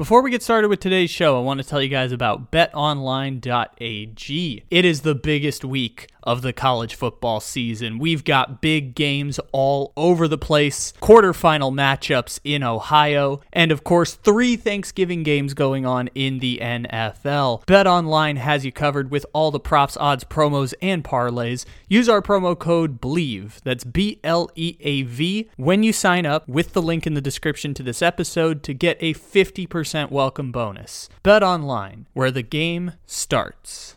Before we get started with today's show, I want to tell you guys about betonline.ag. It is the biggest week of the college football season. We've got big games all over the place, quarterfinal matchups in Ohio, and of course, three Thanksgiving games going on in the NFL. BetOnline has you covered with all the props, odds, promos, and parlays. Use our promo code BLEAV, that's B L E A V, when you sign up with the link in the description to this episode to get a 50% welcome bonus. BetOnline, where the game starts.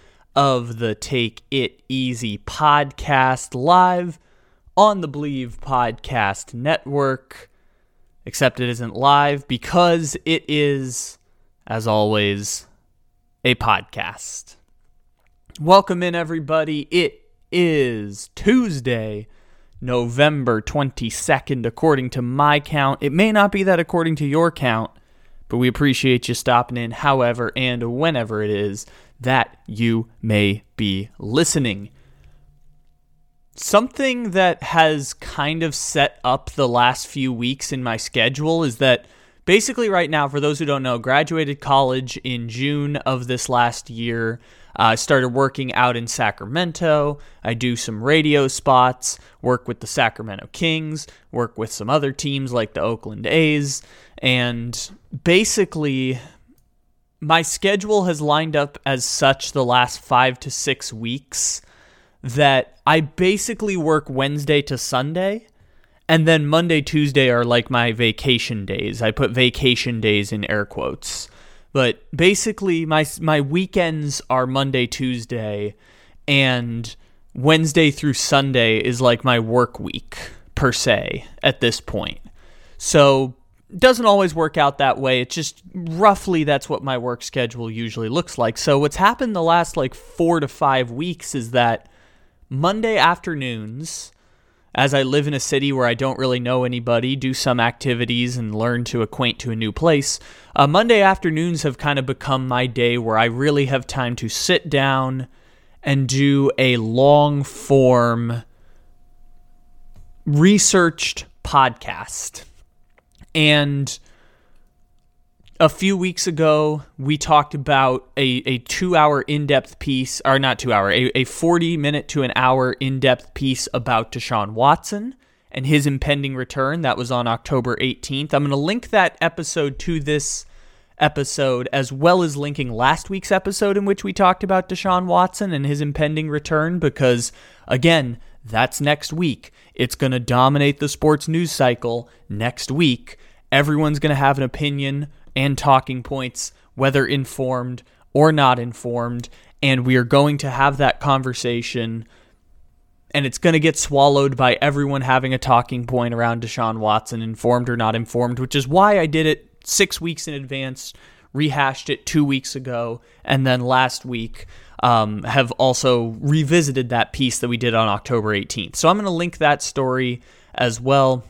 of the Take It Easy podcast live on the Bleav Podcast Network. Except it isn't live because it is, as always, a podcast. Welcome in, everybody. It is Tuesday, November 22nd, according to my count. It may not be that according to your count, but we appreciate you stopping in, however and whenever it is that you may be listening. Something that has kind of set up the last few weeks in my schedule is that basically, right now, for those who don't know, graduated college in June of this last year. I uh, started working out in Sacramento. I do some radio spots, work with the Sacramento Kings, work with some other teams like the Oakland A's, and basically my schedule has lined up as such the last five to six weeks that I basically work Wednesday to Sunday. And then Monday, Tuesday are like my vacation days. I put vacation days in air quotes. But basically my my weekends are Monday, Tuesday, and Wednesday through Sunday is like my work week per se at this point. So doesn't always work out that way. It's just roughly that's what my work schedule usually looks like. So what's happened the last like 4 to 5 weeks is that Monday afternoons as I live in a city where I don't really know anybody, do some activities and learn to acquaint to a new place, uh, Monday afternoons have kind of become my day where I really have time to sit down and do a long form researched podcast. And a few weeks ago, we talked about a, a two hour in depth piece, or not two hour, a, a 40 minute to an hour in depth piece about Deshaun Watson and his impending return. That was on October 18th. I'm going to link that episode to this episode, as well as linking last week's episode in which we talked about Deshaun Watson and his impending return, because again, that's next week. It's going to dominate the sports news cycle next week. Everyone's going to have an opinion and talking points, whether informed or not informed. And we are going to have that conversation. And it's going to get swallowed by everyone having a talking point around Deshaun Watson, informed or not informed, which is why I did it six weeks in advance, rehashed it two weeks ago, and then last week um, have also revisited that piece that we did on October 18th. So I'm going to link that story as well.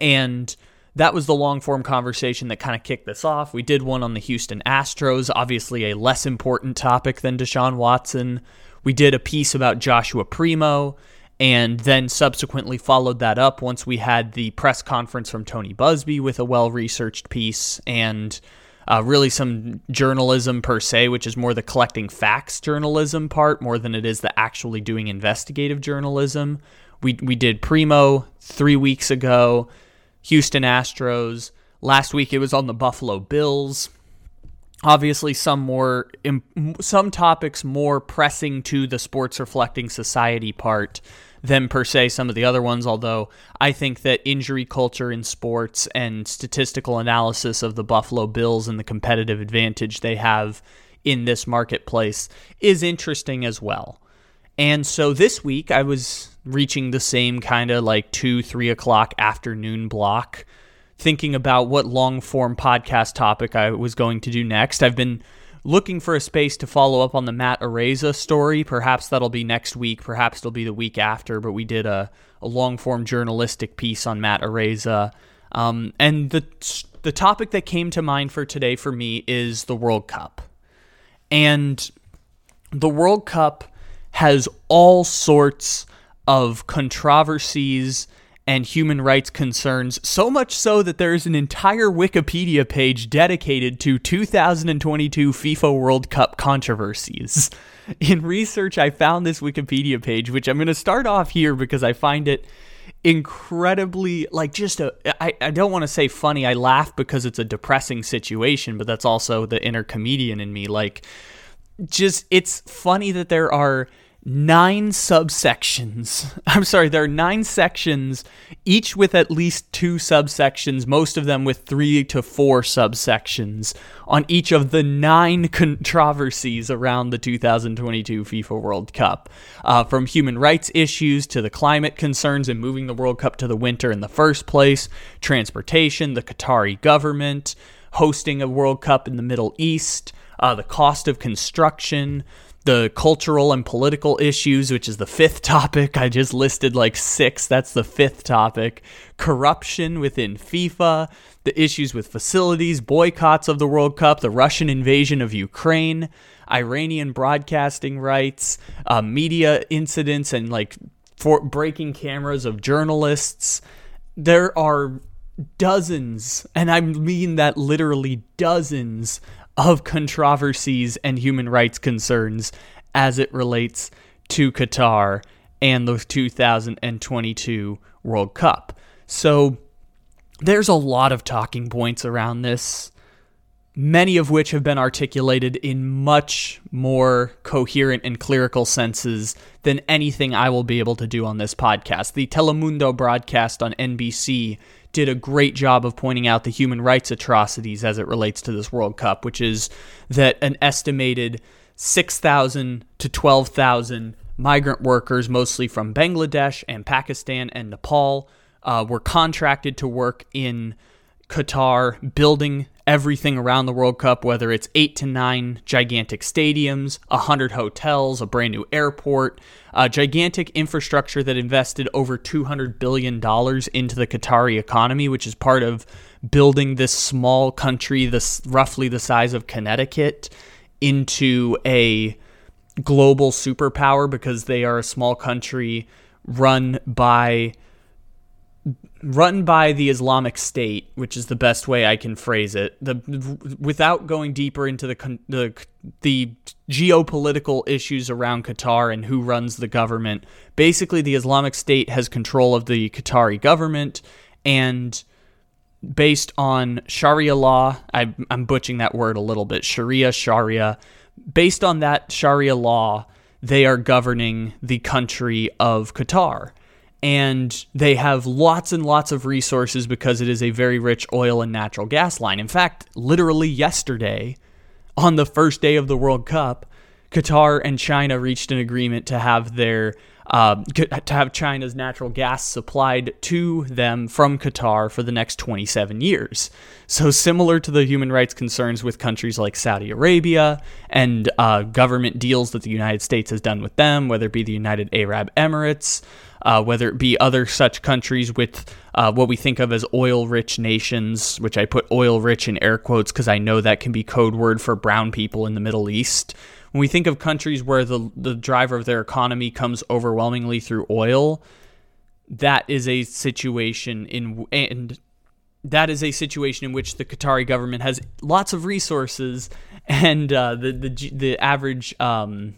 And that was the long form conversation that kind of kicked this off. We did one on the Houston Astros, obviously a less important topic than Deshaun Watson. We did a piece about Joshua Primo, and then subsequently followed that up once we had the press conference from Tony Buzbee with a well researched piece and uh, really some journalism per se, which is more the collecting facts journalism part more than it is the actually doing investigative journalism. We, we did Primo three weeks ago. Houston Astros. Last week it was on the Buffalo Bills. Obviously, some more some topics more pressing to the sports reflecting society part than per se some of the other ones. Although I think that injury culture in sports and statistical analysis of the Buffalo Bills and the competitive advantage they have in this marketplace is interesting as well. And so this week I was reaching the same kind of like two, three o'clock afternoon block, thinking about what long form podcast topic I was going to do next. I've been looking for a space to follow up on the Matt Araiza story. Perhaps that'll be next week. Perhaps it'll be the week after. But we did a, a long form journalistic piece on Matt Araiza. Um, and the the topic that came to mind for today for me is the World Cup. And the World Cup has all sorts of controversies and human rights concerns, so much so that there is an entire Wikipedia page dedicated to 2022 FIFA World Cup controversies. In research, I found this Wikipedia page, which I'm going to start off here because I find it incredibly like just a I, I don't want to say funny i laugh because it's a depressing situation but that's also the inner comedian in me like just it's funny that there are nine subsections. I'm sorry, there are nine sections, each with at least two subsections, most of them with three to four subsections on each of the nine controversies around the 2022 FIFA World Cup. Uh, from human rights issues to the climate concerns and moving the World Cup to the winter in the first place, transportation, the Qatari government, hosting a World Cup in the Middle East. Uh, the cost of construction, the cultural and political issues, which is the fifth topic. I just listed like six. That's the fifth topic. Corruption within FIFA, the issues with facilities, boycotts of the World Cup, the Russian invasion of Ukraine, Iranian broadcasting rights, uh, media incidents, and like breaking cameras of journalists. There are dozens, and I mean that literally dozens of controversies and human rights concerns as it relates to Qatar and the 2022 World Cup. So there's a lot of talking points around this, many of which have been articulated in much more coherent and clerical senses than anything I will be able to do on this podcast. The Telemundo broadcast on NBC did a great job of pointing out the human rights atrocities as it relates to this World Cup, which is that an estimated 6,000 to 12,000 migrant workers, mostly from Bangladesh and Pakistan and Nepal, uh, were contracted to work in Qatar, building everything around the World Cup, whether it's eight to nine gigantic stadiums, a hundred hotels, a brand new airport, a gigantic infrastructure that invested over $200 billion into the Qatari economy, which is part of building this small country, this roughly the size of Connecticut, into a global superpower because they are a small country run by run by the Islamic State, which is the best way I can phrase it. The without going deeper into the the the geopolitical issues around Qatar and who runs the government. Basically, the Islamic State has control of the Qatari government and based on Sharia law, I, I'm butchering that word a little bit. Sharia, Sharia. Based on that Sharia law, they are governing the country of Qatar and they have lots and lots of resources because it is a very rich oil and natural gas line. In fact, literally yesterday, on the first day of the World Cup, Qatar and China reached an agreement to have their uh, to have China's natural gas supplied to them from Qatar for the next 27 years. So similar to the human rights concerns with countries like Saudi Arabia and uh, government deals that the United States has done with them, whether it be the United Arab Emirates uh, whether it be other such countries with uh, what we think of as oil rich nations, which I put oil rich in air quotes because I know that can be code word for brown people in the Middle East. When we think of countries where the, the driver of their economy comes overwhelmingly through oil, that is a situation in and that is a situation in which the Qatari government has lots of resources and uh, the the the average um,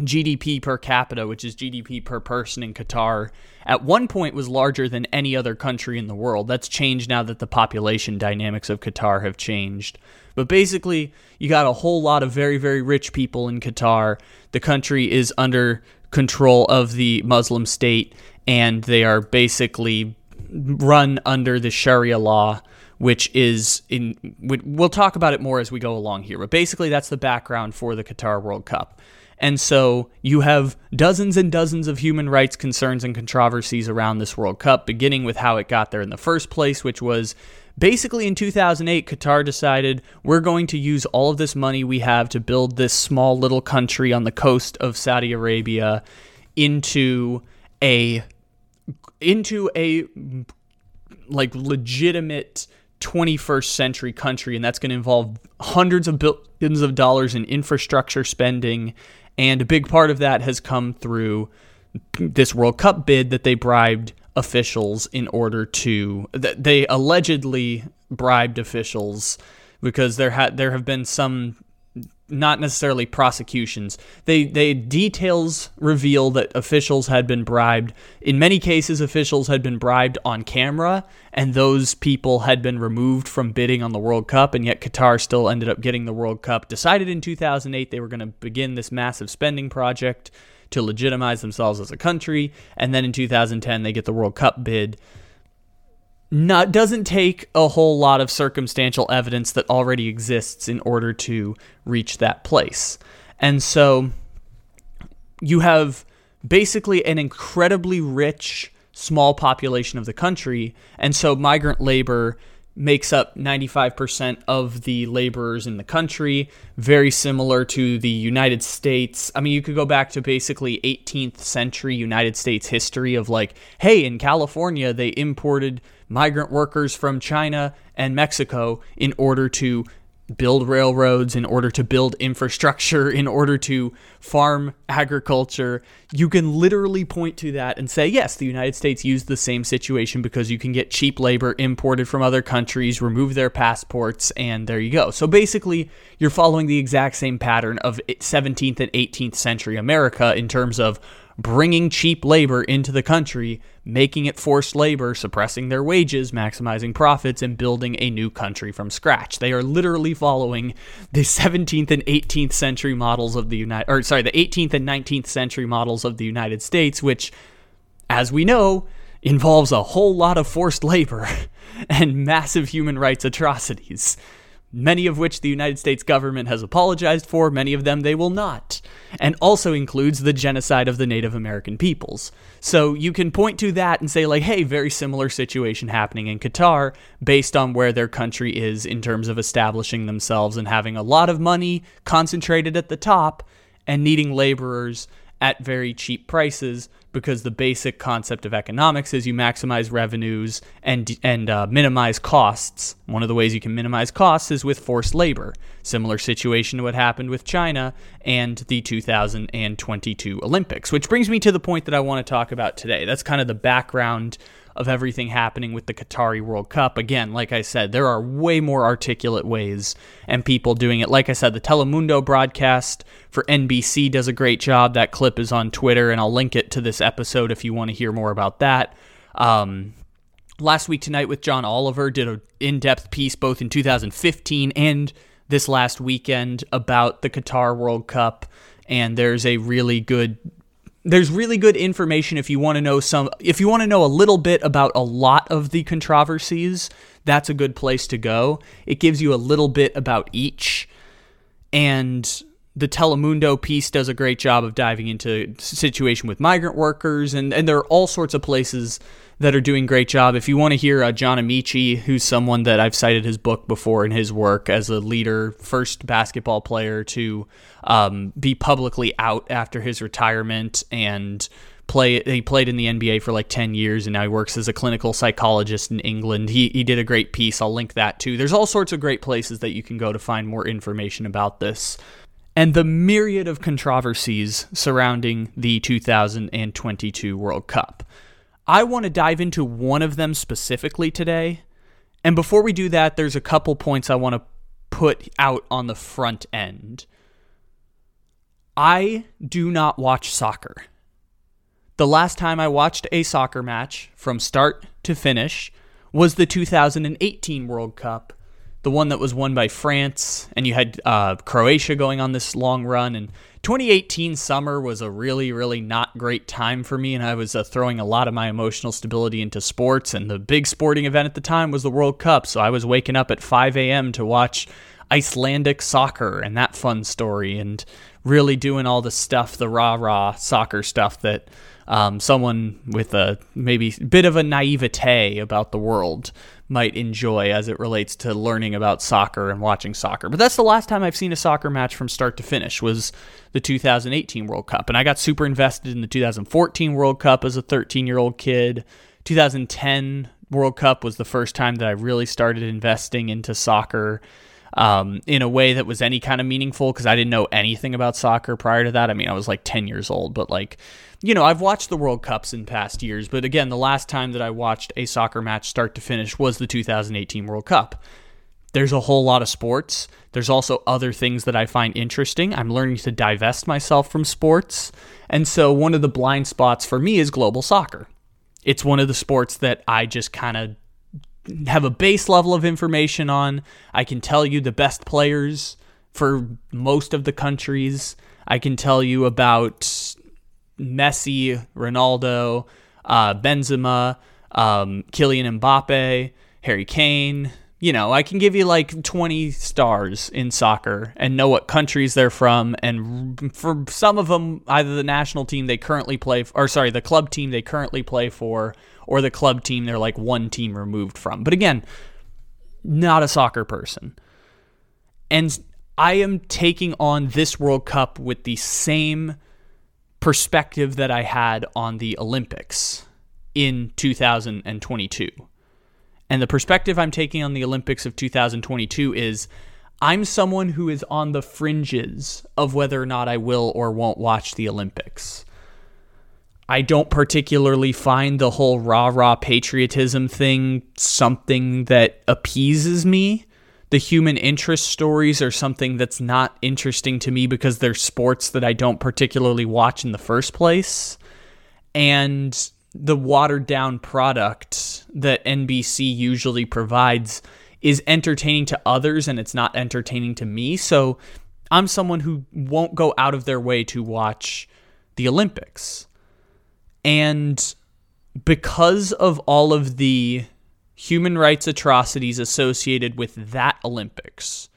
GDP per capita, which is GDP per person in Qatar, at one point was larger than any other country in the world. That's changed now that the population dynamics of Qatar have changed. But basically, you got a whole lot of very, very rich people in Qatar. The country is under control of the Muslim state, and they are basically run under the Sharia law, which is in we'll talk about it more as we go along here but basically that's the background for the Qatar World Cup and so you have dozens and dozens of human rights concerns and controversies around this World Cup beginning with how it got there in the first place which was basically in 2008 Qatar decided we're going to use all of this money we have to build this small little country on the coast of Saudi Arabia into a into a like legitimate 21st century country, and that's going to involve hundreds of billions of dollars in infrastructure spending. And a big part of that has come through this World Cup bid that they bribed officials in order to that they allegedly bribed officials because there had there have been some not necessarily prosecutions. They they details reveal that officials had been bribed. In many cases, officials had been bribed on camera, and those people had been removed from bidding on the World Cup, and yet Qatar still ended up getting the World Cup. Decided in 2008 they were going to begin this massive spending project to legitimize themselves as a country, and then in 2010 they get the World Cup bid not doesn't take a whole lot of circumstantial evidence that already exists in order to reach that place. And so you have basically an incredibly rich small population of the country and so migrant labor makes up 95% of the laborers in the country, very similar to the United States. I mean, you could go back to basically 18th century United States history of like, hey, in California, they imported migrant workers from China and Mexico in order to build railroads, in order to build infrastructure, in order to farm agriculture. You can literally point to that and say, yes, the United States used the same situation because you can get cheap labor imported from other countries, remove their passports, and there you go. So basically, you're following the exact same pattern of 17th and 18th century America in terms of bringing cheap labor into the country, making it forced labor, suppressing their wages, maximizing profits, and building a new country from scratch. They are literally following the 17th and 18th century models of the United, or sorry, the 18th and 19th century models of the United States, which, as we know, involves a whole lot of forced labor and massive human rights atrocities many of which the United States government has apologized for, many of them they will not, and also includes the genocide of the Native American peoples. So you can point to that and say, like, hey, very similar situation happening in Qatar based on where their country is in terms of establishing themselves and having a lot of money concentrated at the top and needing laborers at very cheap prices because the basic concept of economics is you maximize revenues and and uh, minimize costs. One of the ways you can minimize costs is with forced labor. Similar situation to what happened with China and the 2022 Olympics, which brings me to the point that I want to talk about today. That's kind of the background of everything happening with the Qatari World Cup. Again, like I said, there are way more articulate ways and people doing it. Like I said, the Telemundo broadcast for NBC does a great job. That clip is on Twitter, and I'll link it to this episode if you want to hear more about that. Um, last week tonight with John Oliver did an in-depth piece both in 2015 and this last weekend about the Qatar World Cup and there's a really good there's really good information if you want to know some if you want to know a little bit about a lot of the controversies that's a good place to go. It gives you a little bit about each. And the telemundo piece does a great job of diving into situation with migrant workers and, and there are all sorts of places that are doing great job. If you want to hear uh, John Amaechi, who's someone that I've cited his book before in his work as a leader, first basketball player to um, be publicly out after his retirement and play. He played in the NBA for like ten years, and now he works as a clinical psychologist in England. He he did a great piece. I'll link that too. There's all sorts of great places that you can go to find more information about this. And the myriad of controversies surrounding the 2022 World Cup. I want to dive into one of them specifically today. And before we do that, there's a couple points I want to put out on the front end. I do not watch soccer. The last time I watched a soccer match from start to finish was the 2018 World Cup, the one that was won by France, and you had uh, Croatia going on this long run. And 2018 summer was a really, really not great time for me, and I was uh, throwing a lot of my emotional stability into sports. And the big sporting event at the time was the World Cup, so I was waking up at 5 a.m. to watch Icelandic soccer and that fun story, and really doing all the stuff, the rah rah soccer stuff that um, someone with a maybe bit of a naivete about the world might enjoy as it relates to learning about soccer and watching soccer. But that's the last time I've seen a soccer match from start to finish was the 2018 World Cup. And I got super invested in the 2014 World Cup as a 13-year-old kid. 2010 World Cup was the first time that I really started investing into soccer um, in a way that was any kind of meaningful because I didn't know anything about soccer prior to that. I mean, I was like 10 years old, but like, you know, I've watched the World Cups in past years, but again, the last time that I watched a soccer match start to finish was the 2018 World Cup. There's a whole lot of sports. There's also other things that I find interesting. I'm learning to divest myself from sports. And so one of the blind spots for me is global soccer. It's one of the sports that I just kind of have a base level of information on. I can tell you the best players for most of the countries. I can tell you about Messi, Ronaldo, uh, Benzema, um, Kylian Mbappe, Harry Kane. You know, I can give you like 20 stars in soccer and know what countries they're from. And for some of them, either the national team they currently play, or sorry, the club team they currently play for, or the club team they're like one team removed from. But again, not a soccer person. And I am taking on this World Cup with the same perspective that I had on the Olympics in 2022. And the perspective I'm taking on the Olympics of 2022 is I'm someone who is on the fringes of whether or not I will or won't watch the Olympics. I don't particularly find the whole rah rah patriotism thing something that appeases me. The human interest stories are something that's not interesting to me because they're sports that I don't particularly watch in the first place. And the watered down product that NBC usually provides is entertaining to others and it's not entertaining to me. So I'm someone who won't go out of their way to watch the Olympics. And because of all of the human rights atrocities associated with that Olympics,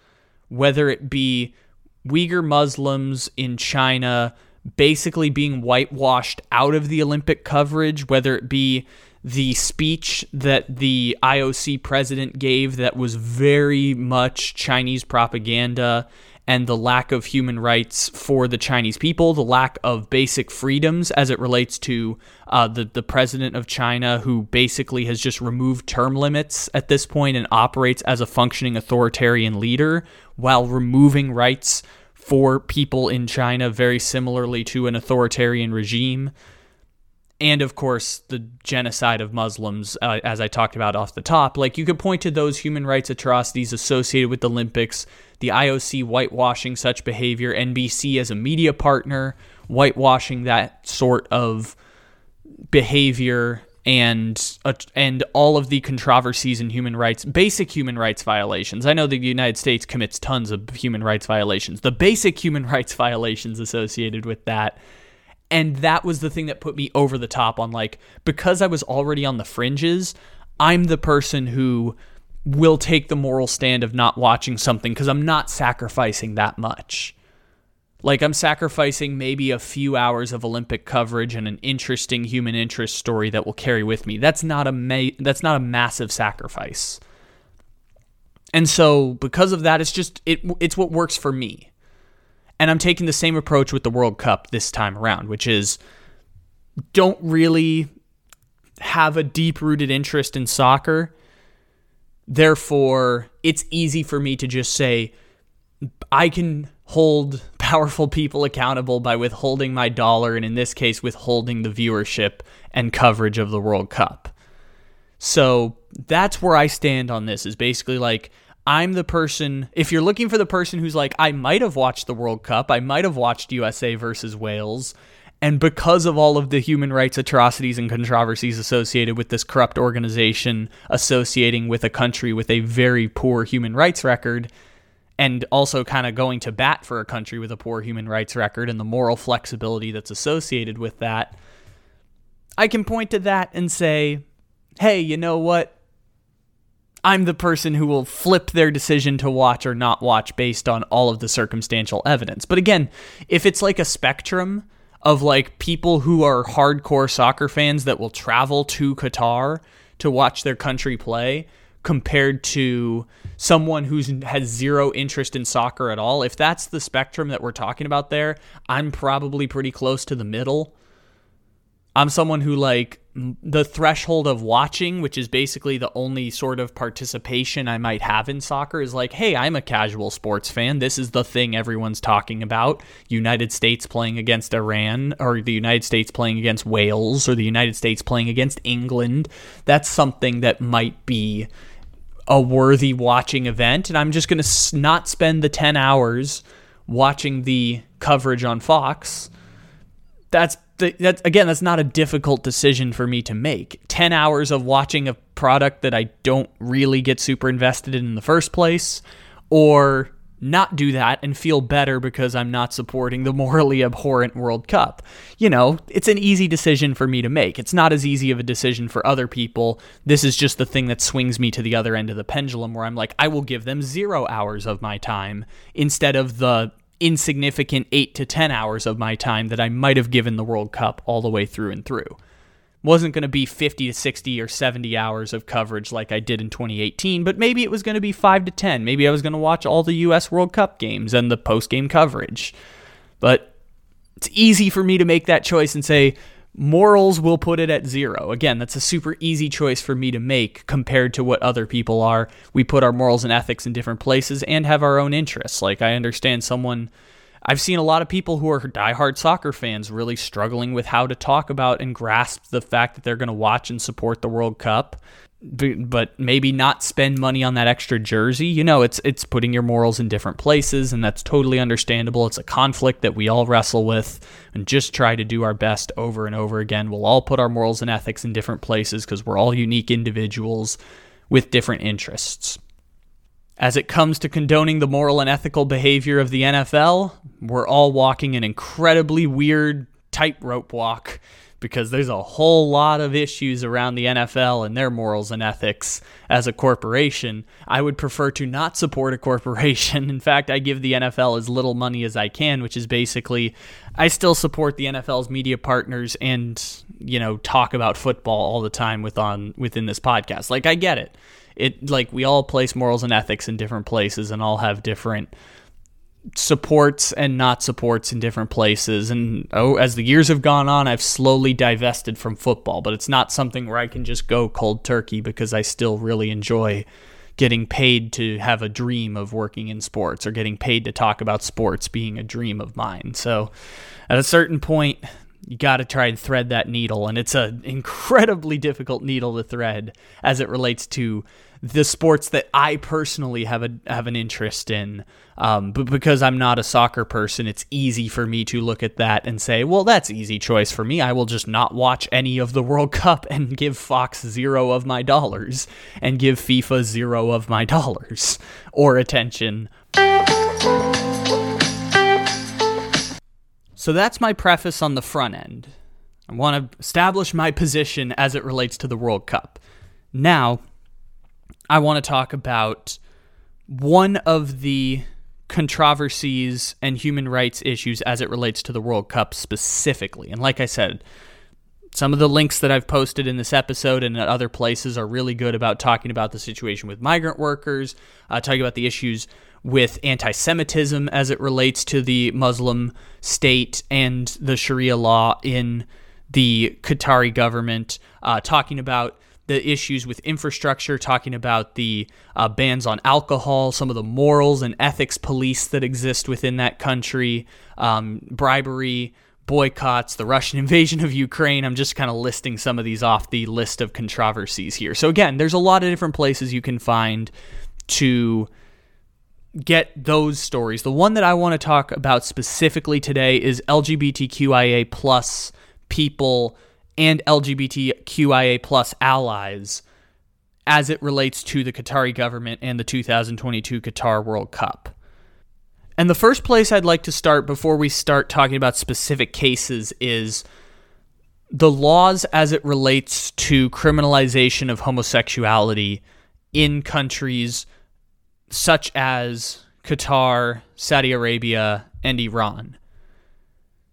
whether it be Uyghur Muslims in China basically being whitewashed out of the Olympic coverage, whether it be the speech that the IOC president gave that was very much Chinese propaganda and the lack of human rights for the Chinese people, the lack of basic freedoms as it relates to uh, the the president of China, who basically has just removed term limits at this point and operates as a functioning authoritarian leader while removing rights for people in China, very similarly to an authoritarian regime and of course the genocide of Muslims, uh, as I talked about off the top. Like you could point to those human rights atrocities associated with the Olympics, the IOC whitewashing such behavior, NBC as a media partner whitewashing that sort of behavior, and uh, and all of the controversies in human rights, basic human rights violations. I know the United States commits tons of human rights violations. The basic human rights violations associated with that and that was the thing that put me over the top on like, because I was already on the fringes, I'm the person who will take the moral stand of not watching something because I'm not sacrificing that much. Like, I'm sacrificing maybe a few hours of Olympic coverage and an interesting human interest story that will carry with me. That's not a ma- that's not a massive sacrifice. And so because of that it's just it it's what works for me. And I'm taking the same approach with the World Cup this time around, which is don't really have a deep rooted interest in soccer. Therefore, it's easy for me to just say, I can hold powerful people accountable by withholding my dollar, and in this case, withholding the viewership and coverage of the World Cup. So that's where I stand on this is basically like, I'm the person, if you're looking for the person who's like, I might have watched the World Cup, I might have watched USA versus Wales, And because of all of the human rights atrocities and controversies associated with this corrupt organization associating with a country with a very poor human rights record, and also kind of going to bat for a country with a poor human rights record and the moral flexibility that's associated with that, I can point to that and say, hey, you know what? I'm the person who will flip their decision to watch or not watch based on all of the circumstantial evidence. But again, if it's like a spectrum of like people who are hardcore soccer fans that will travel to Qatar to watch their country play compared to someone who has zero interest in soccer at all, if that's the spectrum that we're talking about there, I'm probably pretty close to the middle. I'm someone who like the threshold of watching, which is basically the only sort of participation I might have in soccer, is like, hey, I'm a casual sports fan. This is the thing everyone's talking about. United States playing against Iran, or the United States playing against Wales, or the United States playing against England. That's something that might be a worthy watching event. And I'm just going to not spend the 10 hours watching the coverage on Fox. That's again that's not a difficult decision for me to make. 10 hours of watching a product that i don't really get super invested in in the first place or not do that and feel better because i'm not supporting the morally abhorrent world cup. You know it's an easy decision for me to make. It's not as easy of a decision for other people. This is just the thing that swings me to the other end of the pendulum where i'm like i will give them zero hours of my time instead of the insignificant eight to 10 hours of my time that I might have given the World Cup all the way through and through. Wasn't going to be 50 to 60 or 70 hours of coverage like I did in 2018, but maybe it was going to be 5 to 10. Maybe I was going to watch all the US World Cup games and the post game coverage. But it's easy for me to make that choice and say, Morals will put it at zero. Again, that's a super easy choice for me to make compared to what other people are. We put our morals and ethics in different places and have our own interests. Like, I understand someone. I've seen a lot of people who are diehard soccer fans really struggling with how to talk about and grasp the fact that they're going to watch and support the World Cup but maybe not spend money on that extra jersey. You know, it's it's putting your morals in different places and that's totally understandable. It's a conflict that we all wrestle with and just try to do our best over and over again. We'll all put our morals and ethics in different places because we're all unique individuals with different interests. As it comes to condoning the moral and ethical behavior of the NFL, we're all walking an incredibly weird tightrope walk because there's a whole lot of issues around the NFL and their morals and ethics as a corporation. I would prefer to not support a corporation. In fact, I give the NFL as little money as I can, which is basically I still support the NFL's media partners and, you know, talk about football all the time with on within this podcast. Like I get it. It like we all place morals and ethics in different places and all have different supports and not supports in different places. And oh, as the years have gone on, I've slowly divested from football, but it's not something where I can just go cold turkey because I still really enjoy getting paid to have a dream of working in sports or getting paid to talk about sports being a dream of mine. So at a certain point, you got to try and thread that needle and it's an incredibly difficult needle to thread as it relates to the sports that I personally have a have an interest in. Um, but because I'm not a soccer person, it's easy for me to look at that and say, well, that's easy choice for me. I will just not watch any of the World Cup and give Fox zero of my dollars and give FIFA zero of my dollars or attention. So that's my preface on the front end. I want to establish my position as it relates to the World Cup. Now, I want to talk about one of the controversies and human rights issues as it relates to the World Cup specifically. And like I said, some of the links that I've posted in this episode and at other places are really good about talking about the situation with migrant workers, uh, talking about the issues with anti Semitism as it relates to the Muslim state and the Sharia law in the Qatari government, uh, talking about the issues with infrastructure, talking about the uh, bans on alcohol, some of the morals and ethics police that exist within that country, um, bribery, boycotts, the Russian invasion of Ukraine. I'm just kind of listing some of these off the list of controversies here. So, again, there's a lot of different places you can find to get those stories. The one that I want to talk about specifically today is LGBTQIA plus people and LGBTQIA plus allies as it relates to the Qatari government and the 2022 Qatar World Cup. And the first place I'd like to start before we start talking about specific cases is the laws as it relates to criminalization of homosexuality in countries such as Qatar, Saudi Arabia, and Iran.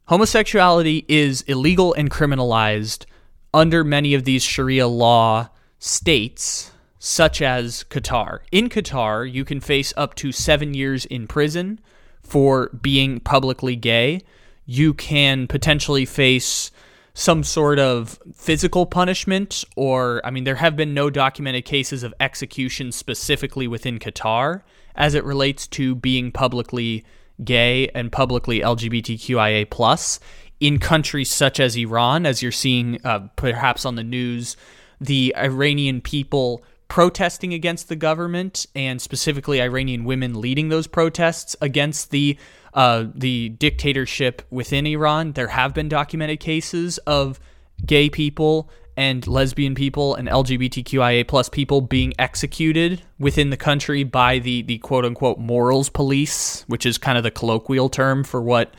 Homosexuality is illegal and criminalized under many of these Sharia law states, such as Qatar. In Qatar, you can face up to seven years in prison for being publicly gay. You can potentially face some sort of physical punishment, or, I mean, there have been no documented cases of execution specifically within Qatar as it relates to being publicly gay and publicly LGBTQIA plus in countries such as Iran, as you're seeing uh, perhaps on the news, the Iranian people protesting against the government and specifically Iranian women leading those protests against the uh, the dictatorship within Iran. There have been documented cases of gay people and lesbian people and LGBTQIA plus people being executed within the country by the the quote unquote morals police, which is kind of the colloquial term for what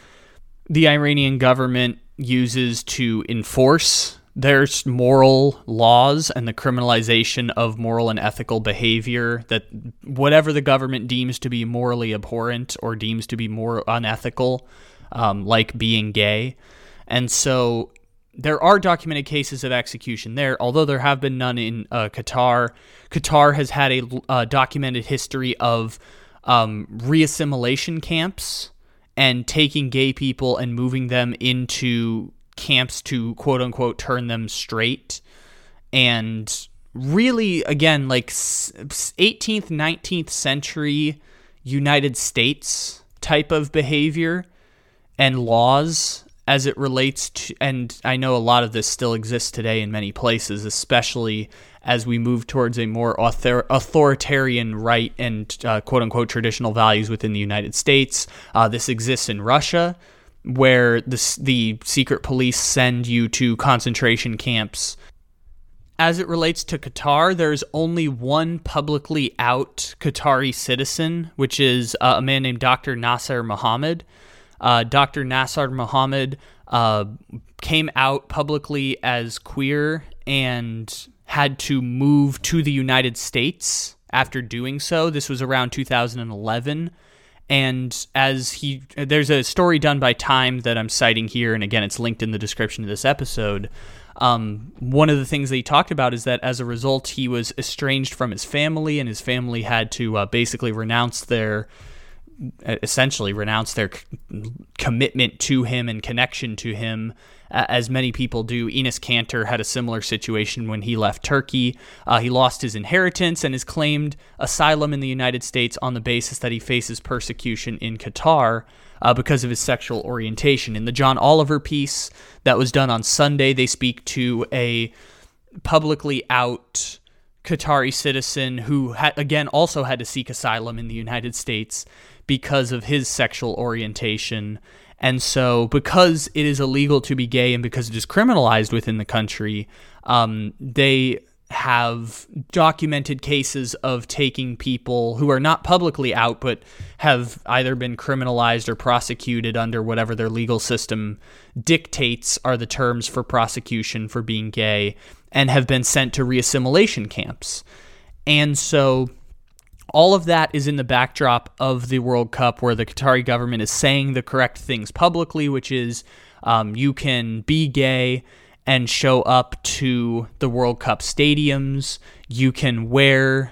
the Iranian government uses to enforce their moral laws and the criminalization of moral and ethical behavior that whatever the government deems to be morally abhorrent or deems to be more unethical, um, like being gay. And so there are documented cases of execution there, although there have been none in uh, Qatar. Qatar has had a uh, documented history of um, reassimilation camps and taking gay people and moving them into camps to quote unquote turn them straight and really again like 18th 19th century united states type of behavior and laws as it relates to and i know a lot of this still exists today in many places especially as we move towards a more author- authoritarian right and uh, quote unquote traditional values within the united states uh, this exists in russia where the, the secret police send you to concentration camps. As it relates to Qatar, there's only one publicly out Qatari citizen, which is uh, a man named Dr. Nasser Mohammed. Uh, Dr. Nasser Mohammed uh, came out publicly as queer and had to move to the United States after doing so. This was around 2011 and as he, there's a story done by Time that I'm citing here, and again, it's linked in the description of this episode. Um, one of the things that he talked about is that as a result, he was estranged from his family, and his family had to uh, basically renounce their essentially renounce their commitment to him and connection to him, uh, as many people do. Enes Kanter had a similar situation when he left Turkey. Uh, he lost his inheritance and has claimed asylum in the United States on the basis that he faces persecution in Qatar. Uh, because of his sexual orientation. In the John Oliver piece that was done on Sunday, they speak to a publicly out Qatari citizen who, ha- again, also had to seek asylum in the United States because of his sexual orientation. And so, because it is illegal to be gay and because it is criminalized within the country, um, they have documented cases of taking people who are not publicly out but have either been criminalized or prosecuted under whatever their legal system dictates are the terms for prosecution for being gay and have been sent to reassimilation camps. And so all of that is in the backdrop of the World Cup, where the Qatari government is saying the correct things publicly, which is um, you can be gay and show up to the World Cup stadiums. You can wear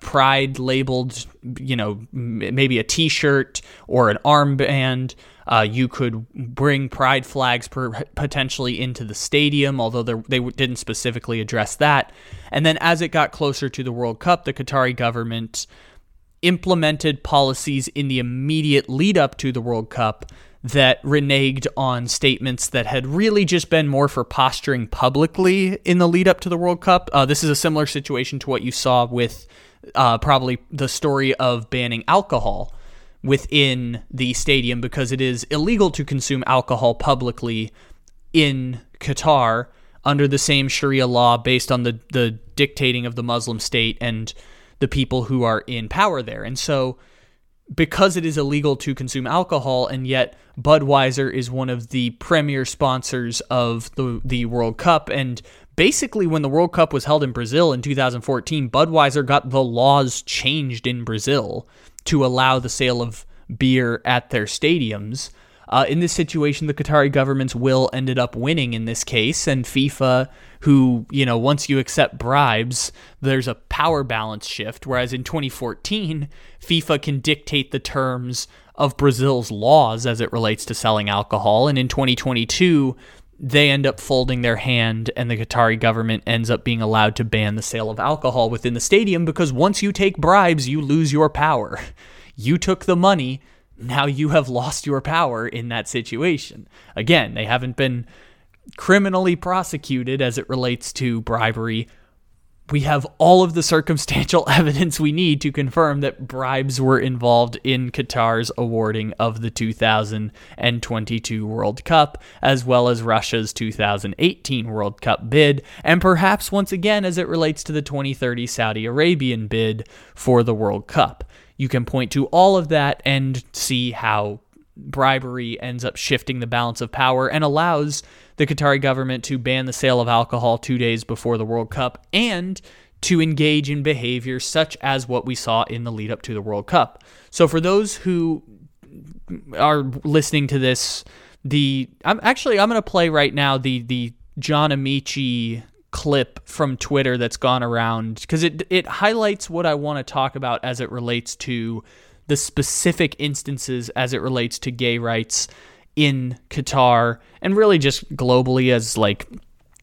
pride labeled, you know, maybe a t shirt or an armband. Uh, you could bring pride flags per- potentially into the stadium, although they didn't specifically address that. And then as it got closer to the World Cup, the Qatari government implemented policies in the immediate lead up to the World Cup that reneged on statements that had really just been more for posturing publicly in the lead up to the World Cup. Uh, this is a similar situation to what you saw with uh, probably the story of banning alcohol within the stadium because it is illegal to consume alcohol publicly in Qatar under the same Sharia law based on the, the dictating of the Muslim state and the people who are in power there. And so because it is illegal to consume alcohol, and yet Budweiser is one of the premier sponsors of the the World Cup. And basically, when the World Cup was held in Brazil in 2014, Budweiser got the laws changed in Brazil to allow the sale of beer at their stadiums. Uh, in this situation, the Qatari government's will ended up winning in this case, and FIFA, who, you know, once you accept bribes, there's a power balance shift. Whereas in 2014, FIFA can dictate the terms of Brazil's laws as it relates to selling alcohol. And in 2022, they end up folding their hand, and the Qatari government ends up being allowed to ban the sale of alcohol within the stadium because once you take bribes, you lose your power. You took the money now you have lost your power in that situation. Again, they haven't been criminally prosecuted as it relates to bribery. We have all of the circumstantial evidence we need to confirm that bribes were involved in Qatar's awarding of the 2022 World Cup, as well as Russia's 2018 World Cup bid, and perhaps once again as it relates to the 2030 Saudi Arabian bid for the World Cup. You can point to all of that and see how bribery ends up shifting the balance of power and allows the Qatari government to ban the sale of alcohol two days before the World Cup and to engage in behavior such as what we saw in the lead up to the World Cup. So, for those who are listening to this, the I'm actually I'm going to play right now the the John Amaechi clip from Twitter that's gone around because it it highlights what I want to talk about as it relates to the specific instances as it relates to gay rights in Qatar and really just globally as like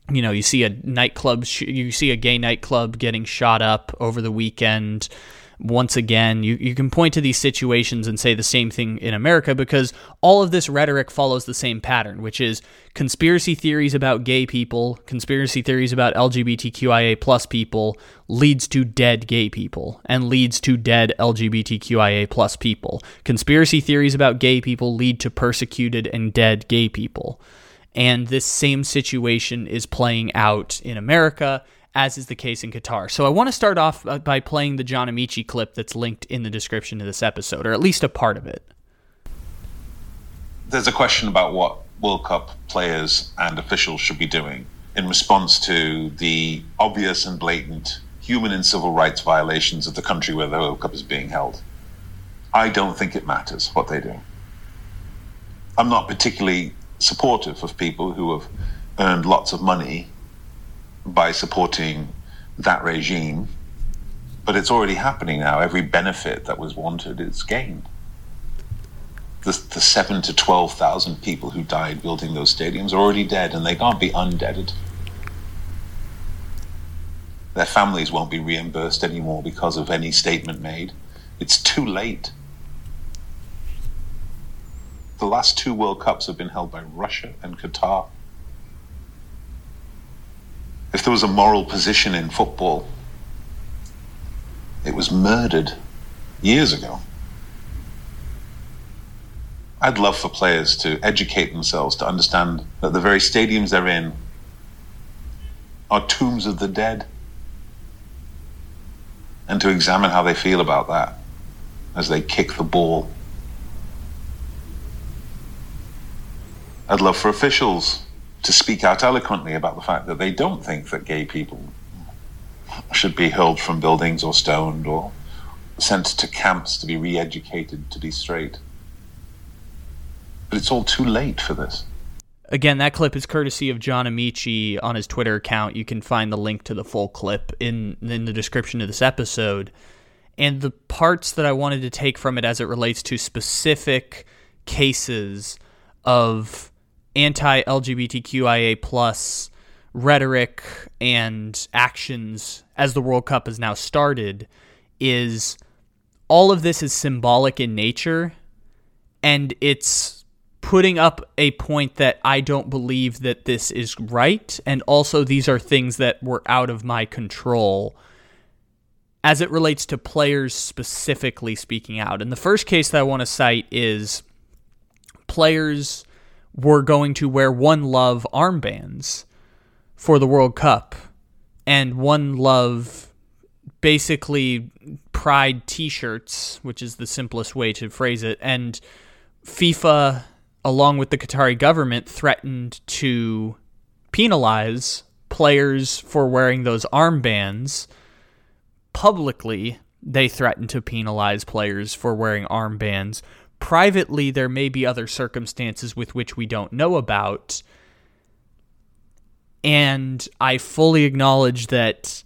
you know you see a nightclub you see a gay nightclub getting shot up over the weekend once again. You, you can point to these situations and say the same thing in America because all of this rhetoric follows the same pattern, which is conspiracy theories about gay people, conspiracy theories about LGBTQIA plus people leads to dead gay people and leads to dead LGBTQIA plus people. Conspiracy theories about gay people lead to persecuted and dead gay people. And this same situation is playing out in America as is the case in Qatar. So I want to start off uh, by playing the John Amaechi clip that's linked in the description of this episode, or at least a part of it. There's a question about what World Cup players and officials should be doing in response to the obvious and blatant human and civil rights violations of the country where the World Cup is being held. I don't think it matters what they do. I'm not particularly supportive of people who have earned lots of money by supporting that regime. But it's already happening now. Every benefit that was wanted is gained. The, the seven to 12,000 people who died building those stadiums are already dead and they can't be undeaded. Their families won't be reimbursed anymore because of any statement made. It's too late. The last two World Cups have been held by Russia and Qatar if there was a moral position in football, it was murdered years ago. I'd love for players to educate themselves to understand that the very stadiums they're in are tombs of the dead and to examine how they feel about that as they kick the ball. I'd love for officials to speak out eloquently about the fact that they don't think that gay people should be hurled from buildings or stoned or sent to camps to be re educated to be straight. But it's all too late for this. Again, that clip is courtesy of John Amaechi on his Twitter account. You can find the link to the full clip in in the description of this episode. And the parts that I wanted to take from it as it relates to specific cases of anti-LGBTQIA plus rhetoric and actions as the World Cup has now started is all of this is symbolic in nature and it's putting up a point that I don't believe that this is right. And also, these are things that were out of my control as it relates to players specifically speaking out. And the first case that I want to cite is players were going to wear One Love armbands for the World Cup. And One Love basically pride t shirts, which is the simplest way to phrase it. And FIFA, along with the Qatari government, threatened to penalize players for wearing those armbands. Publicly, they threatened to penalize players for wearing armbands. Privately, there may be other circumstances with which we don't know about. And I fully acknowledge that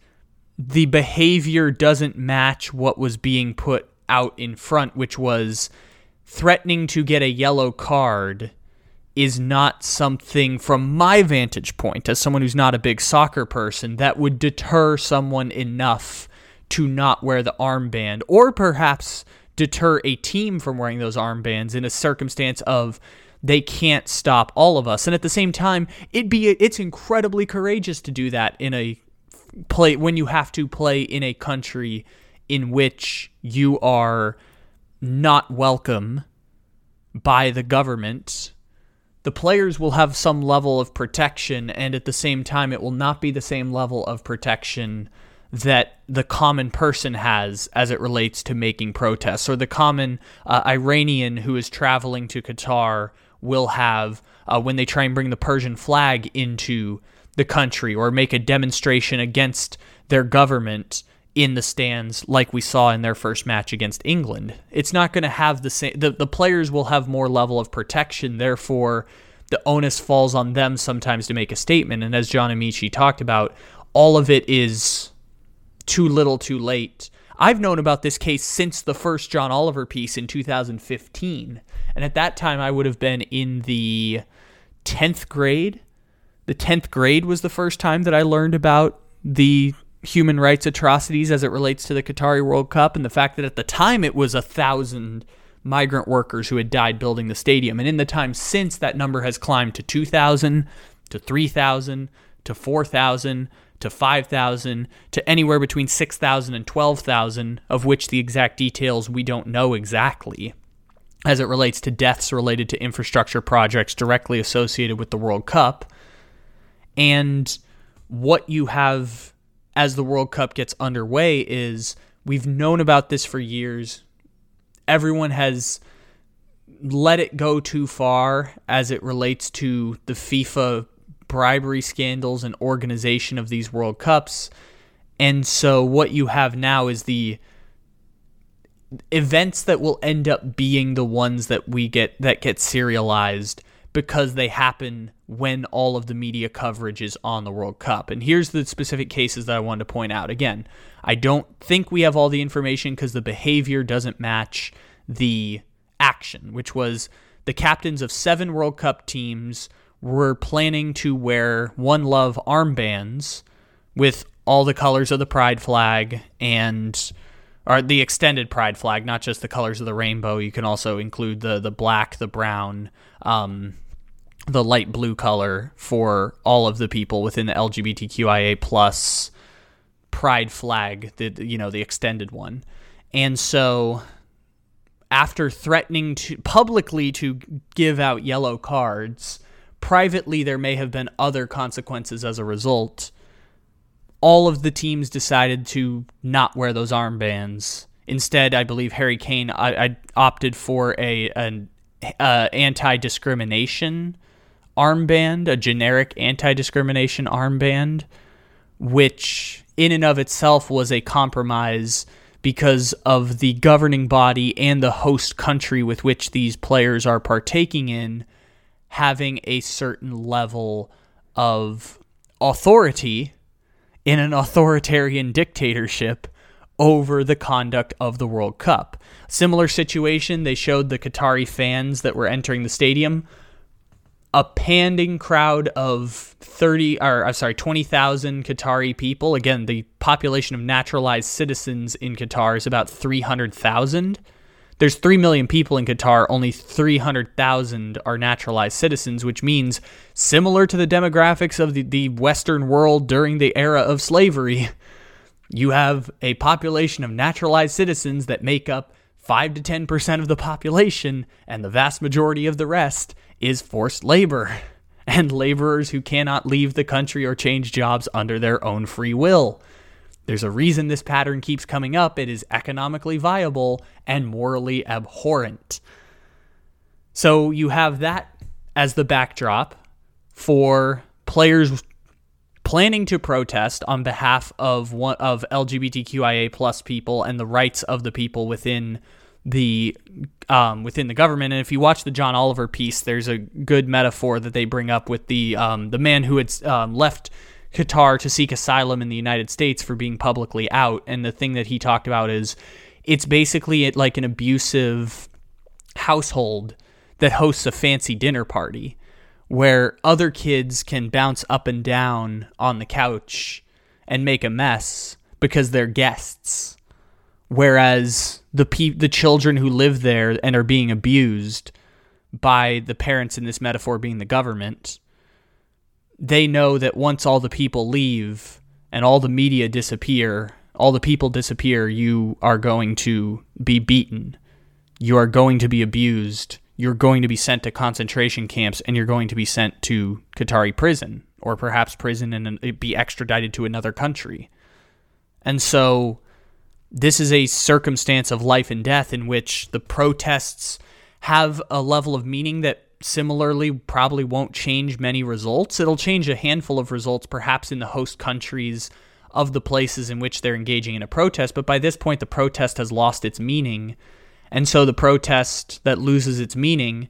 the behavior doesn't match what was being put out in front, which was threatening to get a yellow card is not something from my vantage point as someone who's not a big soccer person that would deter someone enough to not wear the armband or perhaps deter a team from wearing those armbands in a circumstance of they can't stop all of us. And at the same time it'd be it's incredibly courageous to do that in a play when you have to play in a country in which you are not welcome by the government the players will have some level of protection and at the same time it will not be the same level of protection that the common person has as it relates to making protests. Or the common uh, Iranian who is traveling to Qatar will have uh, when they try and bring the Persian flag into the country or make a demonstration against their government in the stands like we saw in their first match against England. It's not going to have the same the, the players will have more level of protection. Therefore the onus falls on them sometimes to make a statement. And as John Amaechi talked about all of it is too little too late. I've known about this case since the first John Oliver piece in 2015 and at that time I would have been in the 10th grade the 10th grade was the first time that I learned about the human rights atrocities as it relates to the Qatari World Cup and the fact that at the time it was a thousand migrant workers who had died building the stadium. And in the time since, that number has climbed to 2,000, to 3,000, to 4,000, to 5,000, to anywhere between 6,000 and 12,000, of which the exact details we don't know exactly as it relates to deaths related to infrastructure projects directly associated with the World Cup and what you have as the World Cup gets underway is we've known about this for years. Everyone has let it go too far as it relates to the FIFA bribery scandals and organization of these World Cups. And so what you have now is the events that will end up being the ones that we get that get serialized because they happen when all of the media coverage is on the World Cup. And here's the specific cases that I wanted to point out. Again, I don't think we have all the information because the behavior doesn't match the action, which was the captains of seven World Cup teams were planning to wear One Love armbands with all the colors of the pride flag and or the extended pride flag, not just the colors of the rainbow. You can also include the the black, the brown, um, the light blue color for all of the people within the LGBTQIA plus pride flag, the you know the extended one, and so after threatening to publicly to give out yellow cards, privately there may have been other consequences as a result. All of the teams decided to not wear those armbands. Instead, I believe Harry Kane I, I opted for a an uh, anti discrimination armband, a generic anti discrimination armband, which in and of itself was a compromise because of the governing body and the host country with which these players are partaking in having a certain level of authority in an authoritarian dictatorship over the conduct of the World Cup. Similar situation, they showed the Qatari fans that were entering the stadium a panding crowd of 30 or I'm sorry 20,000 Qatari people again the population of naturalized citizens in Qatar is about 300,000 there's 3 million people in Qatar, only 300,000 are naturalized citizens, which means similar to the demographics of the, the Western world during the era of slavery, you have a population of naturalized citizens that make up 5 to 10% of the population, and the vast majority of the rest is forced labor and laborers who cannot leave the country or change jobs under their own free will. There's a reason this pattern keeps coming up. It is economically viable and morally abhorrent. So you have that as the backdrop for players planning to protest on behalf of one of LGBTQIA plus people and the rights of the people within the um, within the government. And if you watch the John Oliver piece, there's a good metaphor that they bring up with the um, the man who had um, left Qatar to seek asylum in the United States for being publicly out. And the thing that he talked about is it's basically like an abusive household that hosts a fancy dinner party where other kids can bounce up and down on the couch and make a mess because they're guests whereas the pe- the children who live there and are being abused by the parents in this metaphor being the government they know that once all the people leave and all the media disappear all the people disappear you are going to be beaten. You are going to be abused. You're going to be sent to concentration camps and you're going to be sent to Qatari prison or perhaps prison and be extradited to another country. And so this is a circumstance of life and death in which the protests have a level of meaning that similarly probably won't change many results. It'll change a handful of results, perhaps in the host countries of the places in which they're engaging in a protest. But by this point, the protest has lost its meaning. And so the protest that loses its meaning,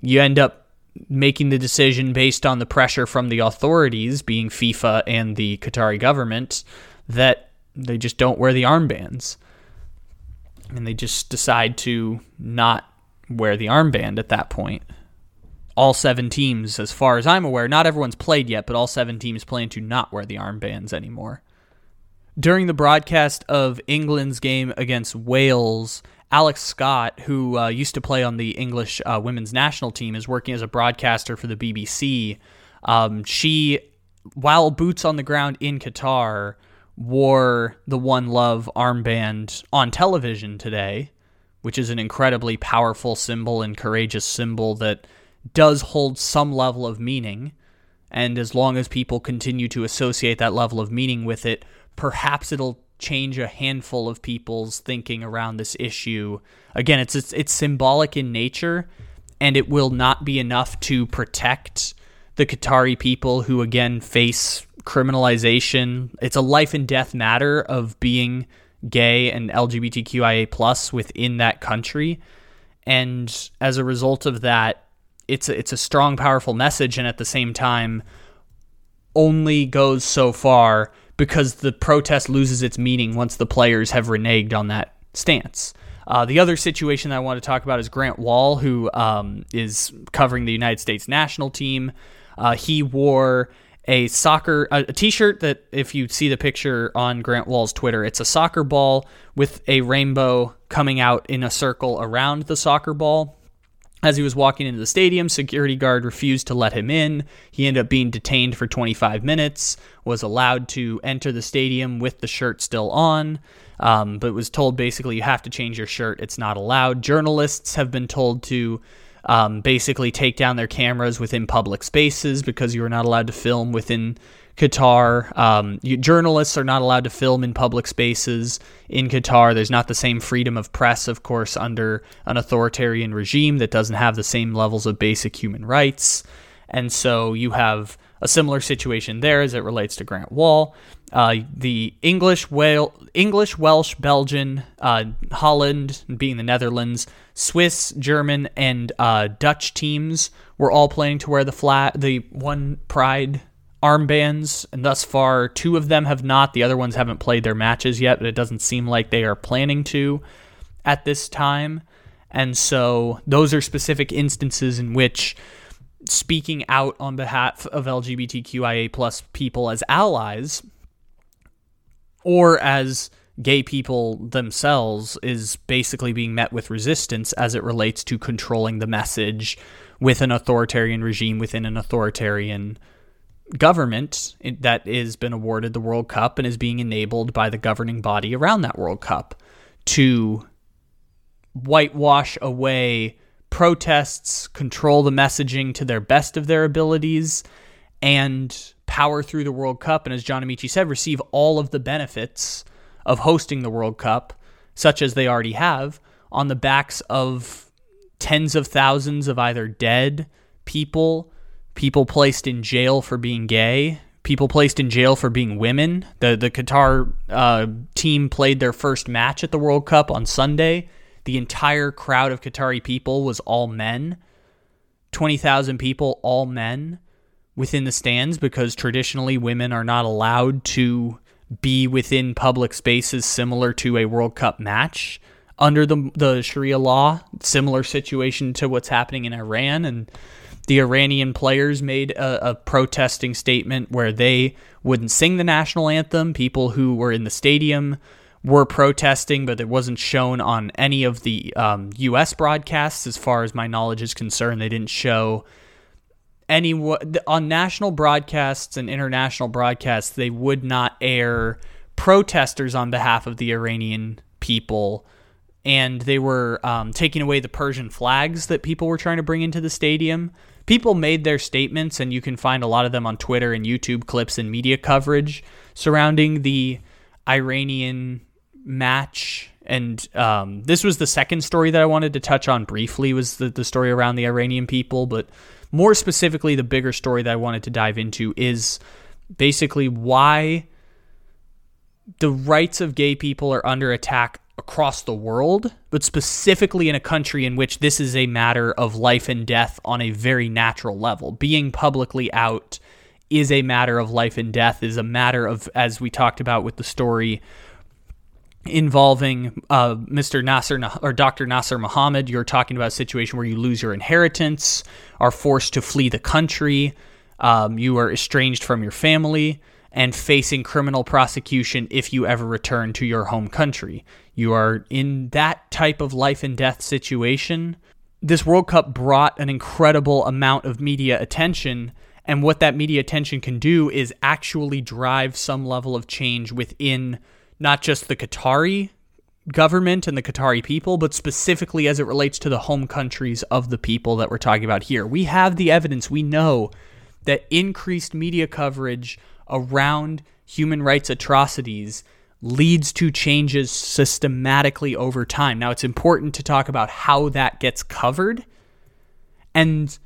you end up making the decision based on the pressure from the authorities, being FIFA and the Qatari government, that they just don't wear the armbands. And they just decide to not wear the armband at that point. All seven teams, as far as I'm aware, not everyone's played yet, but all seven teams plan to not wear the armbands anymore. During the broadcast of England's game against Wales, Alex Scott, who uh, used to play on the English uh, women's national team, is working as a broadcaster for the BBC. Um, she, while boots on the ground in Qatar, wore the One Love armband on television today, which is an incredibly powerful symbol and courageous symbol that does hold some level of meaning. And as long as people continue to associate that level of meaning with it, perhaps it'll change a handful of people's thinking around this issue. Again, it's it's, it's symbolic in nature, and it will not be enough to protect the Qatari people who again face criminalization. It's a life and death matter of being gay and LGBTQIA plus within that country. And as a result of that, it's a, it's a strong, powerful message, and at the same time, only goes so far because the protest loses its meaning once the players have reneged on that stance. Uh, the other situation that I want to talk about is Grant Wahl, who um, is covering the United States national team. Uh, he wore a soccer a, a t-shirt that if you see the picture on Grant Wahl's Twitter, it's a soccer ball with a rainbow coming out in a circle around the soccer ball. As he was walking into the stadium, security guard refused to let him in. He ended up being detained for 25 minutes, was allowed to enter the stadium with the shirt still on, um, but was told basically you have to change your shirt. It's not allowed. Journalists have been told to um, basically take down their cameras within public spaces because you are not allowed to film within Qatar. Um, you, journalists are not allowed to film in public spaces in Qatar. There's not the same freedom of press, of course, under an authoritarian regime that doesn't have the same levels of basic human rights. And so you have a similar situation there as it relates to Grant Wahl. Uh, the English, English, Welsh, Belgian, uh, Holland, being the Netherlands, Swiss, German, and uh, Dutch teams were all planning to wear the flat, the one pride armbands, and thus far, two of them have not. The other ones haven't played their matches yet, but it doesn't seem like they are planning to at this time. And so, those are specific instances in which speaking out on behalf of LGBTQIA plus people as allies or as gay people themselves is basically being met with resistance as it relates to controlling the message with an authoritarian regime within an authoritarian government that has been awarded the World Cup and is being enabled by the governing body around that World Cup to whitewash away protests, control the messaging to their best of their abilities, and power through the World Cup. And as John Amaechi said, receive all of the benefits of hosting the World Cup, such as they already have, on the backs of tens of thousands of either dead people, people placed in jail for being gay, people placed in jail for being women. The the Qatar uh, team played their first match at the World Cup on Sunday. The entire crowd of Qatari people was all men. 20,000 people, all men, within the stands because traditionally women are not allowed to be within public spaces similar to a World Cup match under the the Sharia law, similar situation to what's happening in Iran and the Iranian players made a, a, protesting statement where they wouldn't sing the national anthem. People who were in the stadium were protesting, but it wasn't shown on any of the um, U.S. broadcasts, as far as my knowledge is concerned. They didn't show any on national broadcasts and international broadcasts. They would not air protesters on behalf of the Iranian people and they were um, taking away the Persian flags that people were trying to bring into the stadium people made their statements, and you can find a lot of them on Twitter and YouTube clips and media coverage surrounding the Iranian match. And um, this was the second story that I wanted to touch on briefly was the, the story around the Iranian people, but more specifically, the bigger story that I wanted to dive into is basically why the rights of gay people are under attack across the world, but specifically in a country in which this is a matter of life and death on a very natural level. Being publicly out is a matter of life and death, is a matter of, as we talked about with the story involving uh, Mr. Nasser or Dr. Nasser Muhammad. You're talking about a situation where you lose your inheritance, are forced to flee the country, um, you are estranged from your family and facing criminal prosecution if you ever return to your home country. You are in that type of life and death situation. This World Cup brought an incredible amount of media attention. And what that media attention can do is actually drive some level of change within not just the Qatari government and the Qatari people, but specifically as it relates to the home countries of the people that we're talking about here. We have the evidence. We know that increased media coverage around human rights atrocities leads to changes systematically over time. Now, it's important to talk about how that gets covered. And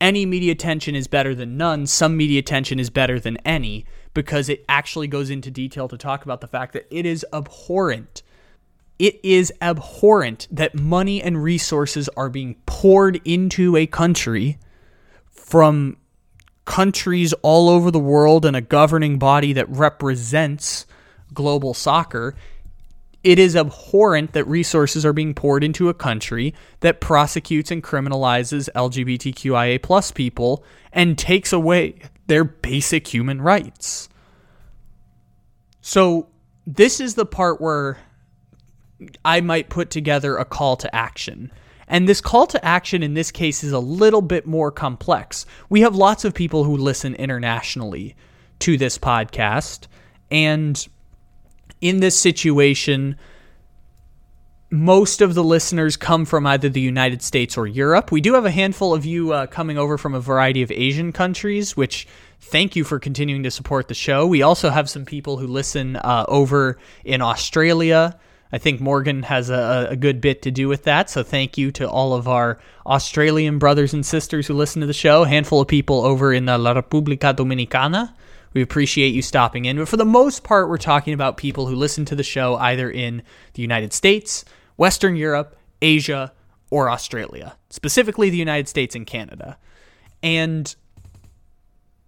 any media attention is better than none. Some media attention is better than any because it actually goes into detail to talk about the fact that it is abhorrent. It is abhorrent that money and resources are being poured into a country from countries all over the world and a governing body that represents global soccer, it is abhorrent that resources are being poured into a country that prosecutes and criminalizes LGBTQIA plus people and takes away their basic human rights. So, this is the part where I might put together a call to action. And this call to action in this case is a little bit more complex. We have lots of people who listen internationally to this podcast. And in this situation, most of the listeners come from either the United States or Europe. We do have a handful of you uh, coming over from a variety of Asian countries, which thank you for continuing to support the show. We also have some people who listen uh, over in Australia I think Morgan has a, a, good bit to do with that. So thank you to all of our Australian brothers and sisters who listen to the show. A handful of people over in La República Dominicana. We appreciate you stopping in. But for the most part, we're talking about people who listen to the show either in the United States, Western Europe, Asia, or Australia, specifically the United States and Canada. And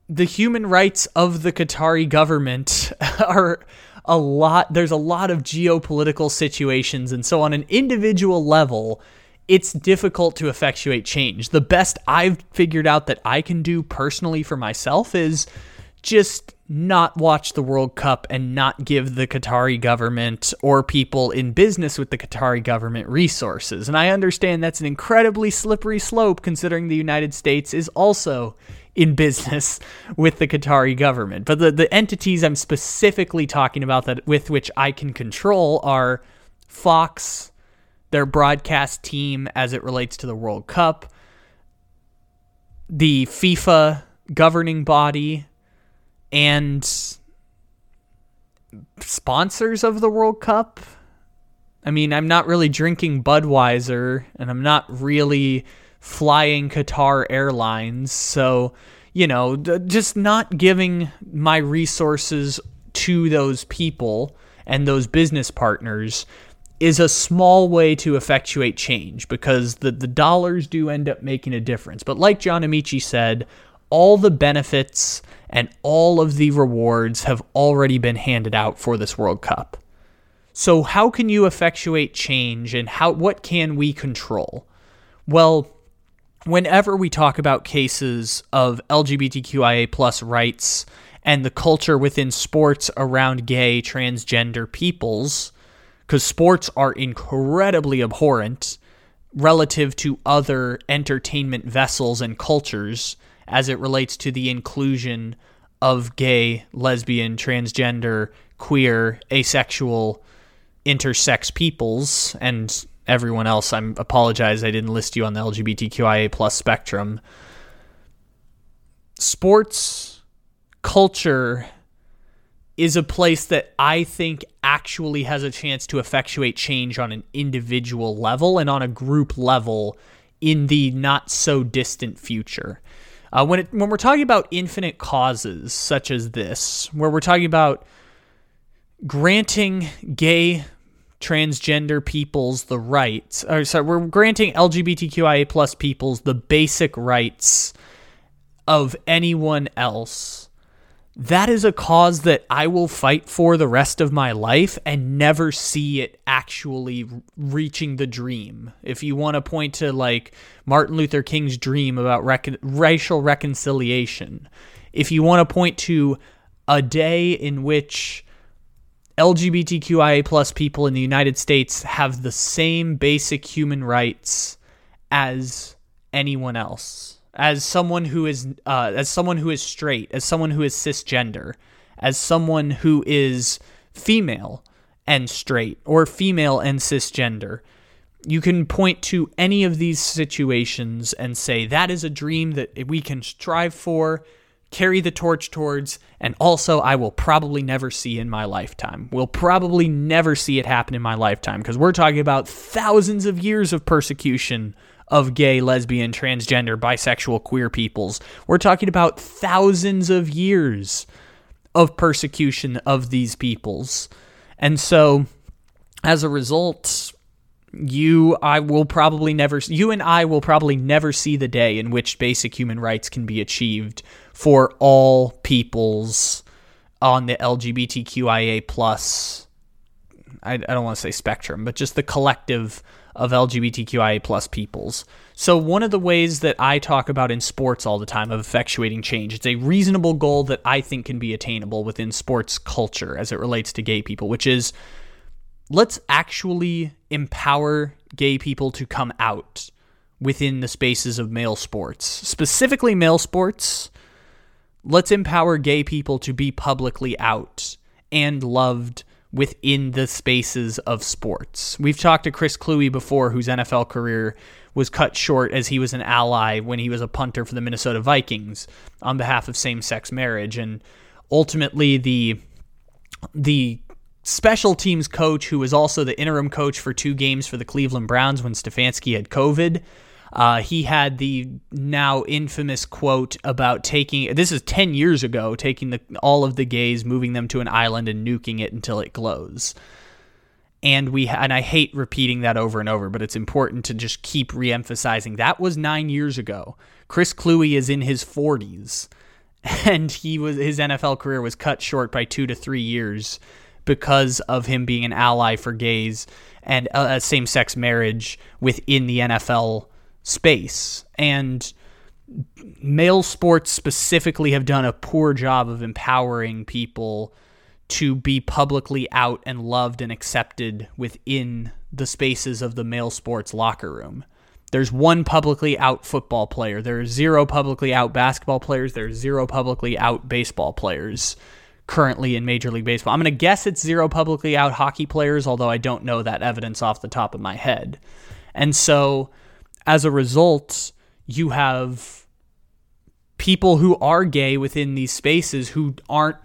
the human rights of the Qatari government are a lot there's a lot of geopolitical situations and so on an individual level it's difficult to effectuate change. The best I've figured out that I can do personally for myself is just not watch the World Cup and not give the Qatari government or people in business with the Qatari government resources. And I understand that's an incredibly slippery slope considering the United States is also in business with the Qatari government. But the, the entities I'm specifically talking about that with which I can control are Fox, their broadcast team as it relates to the World Cup, the FIFA governing body, and sponsors of the World Cup. I mean, I'm not really drinking Budweiser and I'm not really flying Qatar Airlines. So, you know, just not giving my resources to those people and those business partners is a small way to effectuate change because the, the dollars do end up making a difference. But like John Amaechi said, all the benefits and all of the rewards have already been handed out for this World Cup. So how can you effectuate change and how what can we control? Well, whenever we talk about cases of LGBTQIA plus rights and the culture within sports around gay, transgender peoples, because sports are incredibly abhorrent relative to other entertainment vessels and cultures as it relates to the inclusion of gay, lesbian, transgender, queer, asexual, intersex peoples and everyone else. I'm apologize I didn't list you on the LGBTQIA plus spectrum. Sports culture is a place that I think actually has a chance to effectuate change on an individual level and on a group level in the not so distant future. Uh, when it, when we're talking about infinite causes such as this, where we're talking about granting gay transgender peoples the rights, or sorry, we're granting LGBTQIA plus peoples the basic rights of anyone else that is a cause that I will fight for the rest of my life and never see it actually reaching the dream. If you want to point to like Martin Luther King's dream about racial reconciliation, if you want to point to a day in which LGBTQIA plus people in the United States have the same basic human rights as anyone else as someone who is uh, as someone who is straight, as someone who is cisgender, as someone who is female and straight or female and cisgender. You can point to any of these situations and say that is a dream that we can strive for, carry the torch towards, and also I will probably never see in my lifetime. We'll probably never see it happen in my lifetime because we're talking about thousands of years of persecution of gay, lesbian, transgender, bisexual, queer peoples. We're talking about thousands of years of persecution of these peoples. And so, as a result, you I will probably never you and I will probably never see the day in which basic human rights can be achieved for all peoples on the LGBTQIA plus I, I don't want to say spectrum, but just the collective of LGBTQIA plus peoples. So one of the ways that I talk about in sports all the time of effectuating change, it's a reasonable goal that I think can be attainable within sports culture as it relates to gay people, which is let's actually empower gay people to come out within the spaces of male sports, specifically male sports. Let's empower gay people to be publicly out and loved within the spaces of sports. We've talked to Chris Kluwe before, whose NFL career was cut short as he was an ally when he was a punter for the Minnesota Vikings on behalf of same-sex marriage, and ultimately the the special teams coach who was also the interim coach for two games for the Cleveland Browns when Stefanski had COVID uh, he had the now infamous quote about taking this is 10 years ago taking the, all of the gays moving them to an island and nuking it until it glows. And we and I hate repeating that over and over but it's important to just keep reemphasizing that was 9 years ago. Chris Kluwe is in his 40s and he was his NFL career was cut short by 2 to 3 years because of him being an ally for gays and a same-sex marriage within the NFL space. And male sports specifically have done a poor job of empowering people to be publicly out and loved and accepted within the spaces of the male sports locker room. There's one publicly out football player. There are zero publicly out basketball players. There are zero publicly out baseball players currently in Major League Baseball. I'm going to guess it's zero publicly out hockey players, although I don't know that evidence off the top of my head. And so as a result, you have people who are gay within these spaces who aren't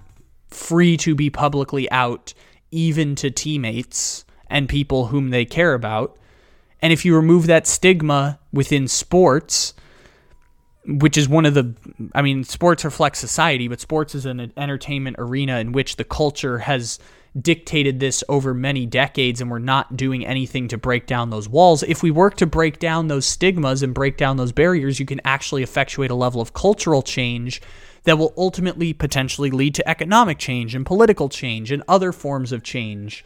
free to be publicly out, even to teammates and people whom they care about. And if you remove that stigma within sports, which is one of the, I mean, sports reflect society, but sports is an entertainment arena in which the culture has dictated this over many decades and we're not doing anything to break down those walls. If we work to break down those stigmas and break down those barriers, you can actually effectuate a level of cultural change that will ultimately potentially lead to economic change and political change and other forms of change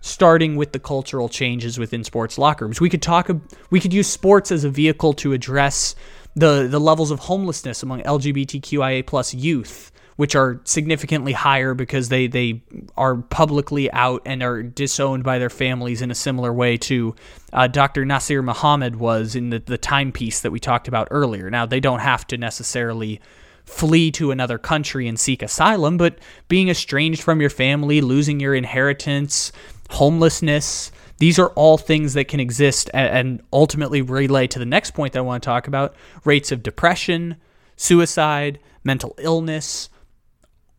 starting with the cultural changes within sports locker rooms. We could talk we could use sports as a vehicle to address the the levels of homelessness among LGBTQIA plus youth which are significantly higher because they, they are publicly out and are disowned by their families in a similar way to uh, Dr. Nasser Muhammad was in the, the timepiece that we talked about earlier. Now, they don't have to necessarily flee to another country and seek asylum, but being estranged from your family, losing your inheritance, homelessness, these are all things that can exist and ultimately relay to the next point that I want to talk about rates of depression, suicide, mental illness,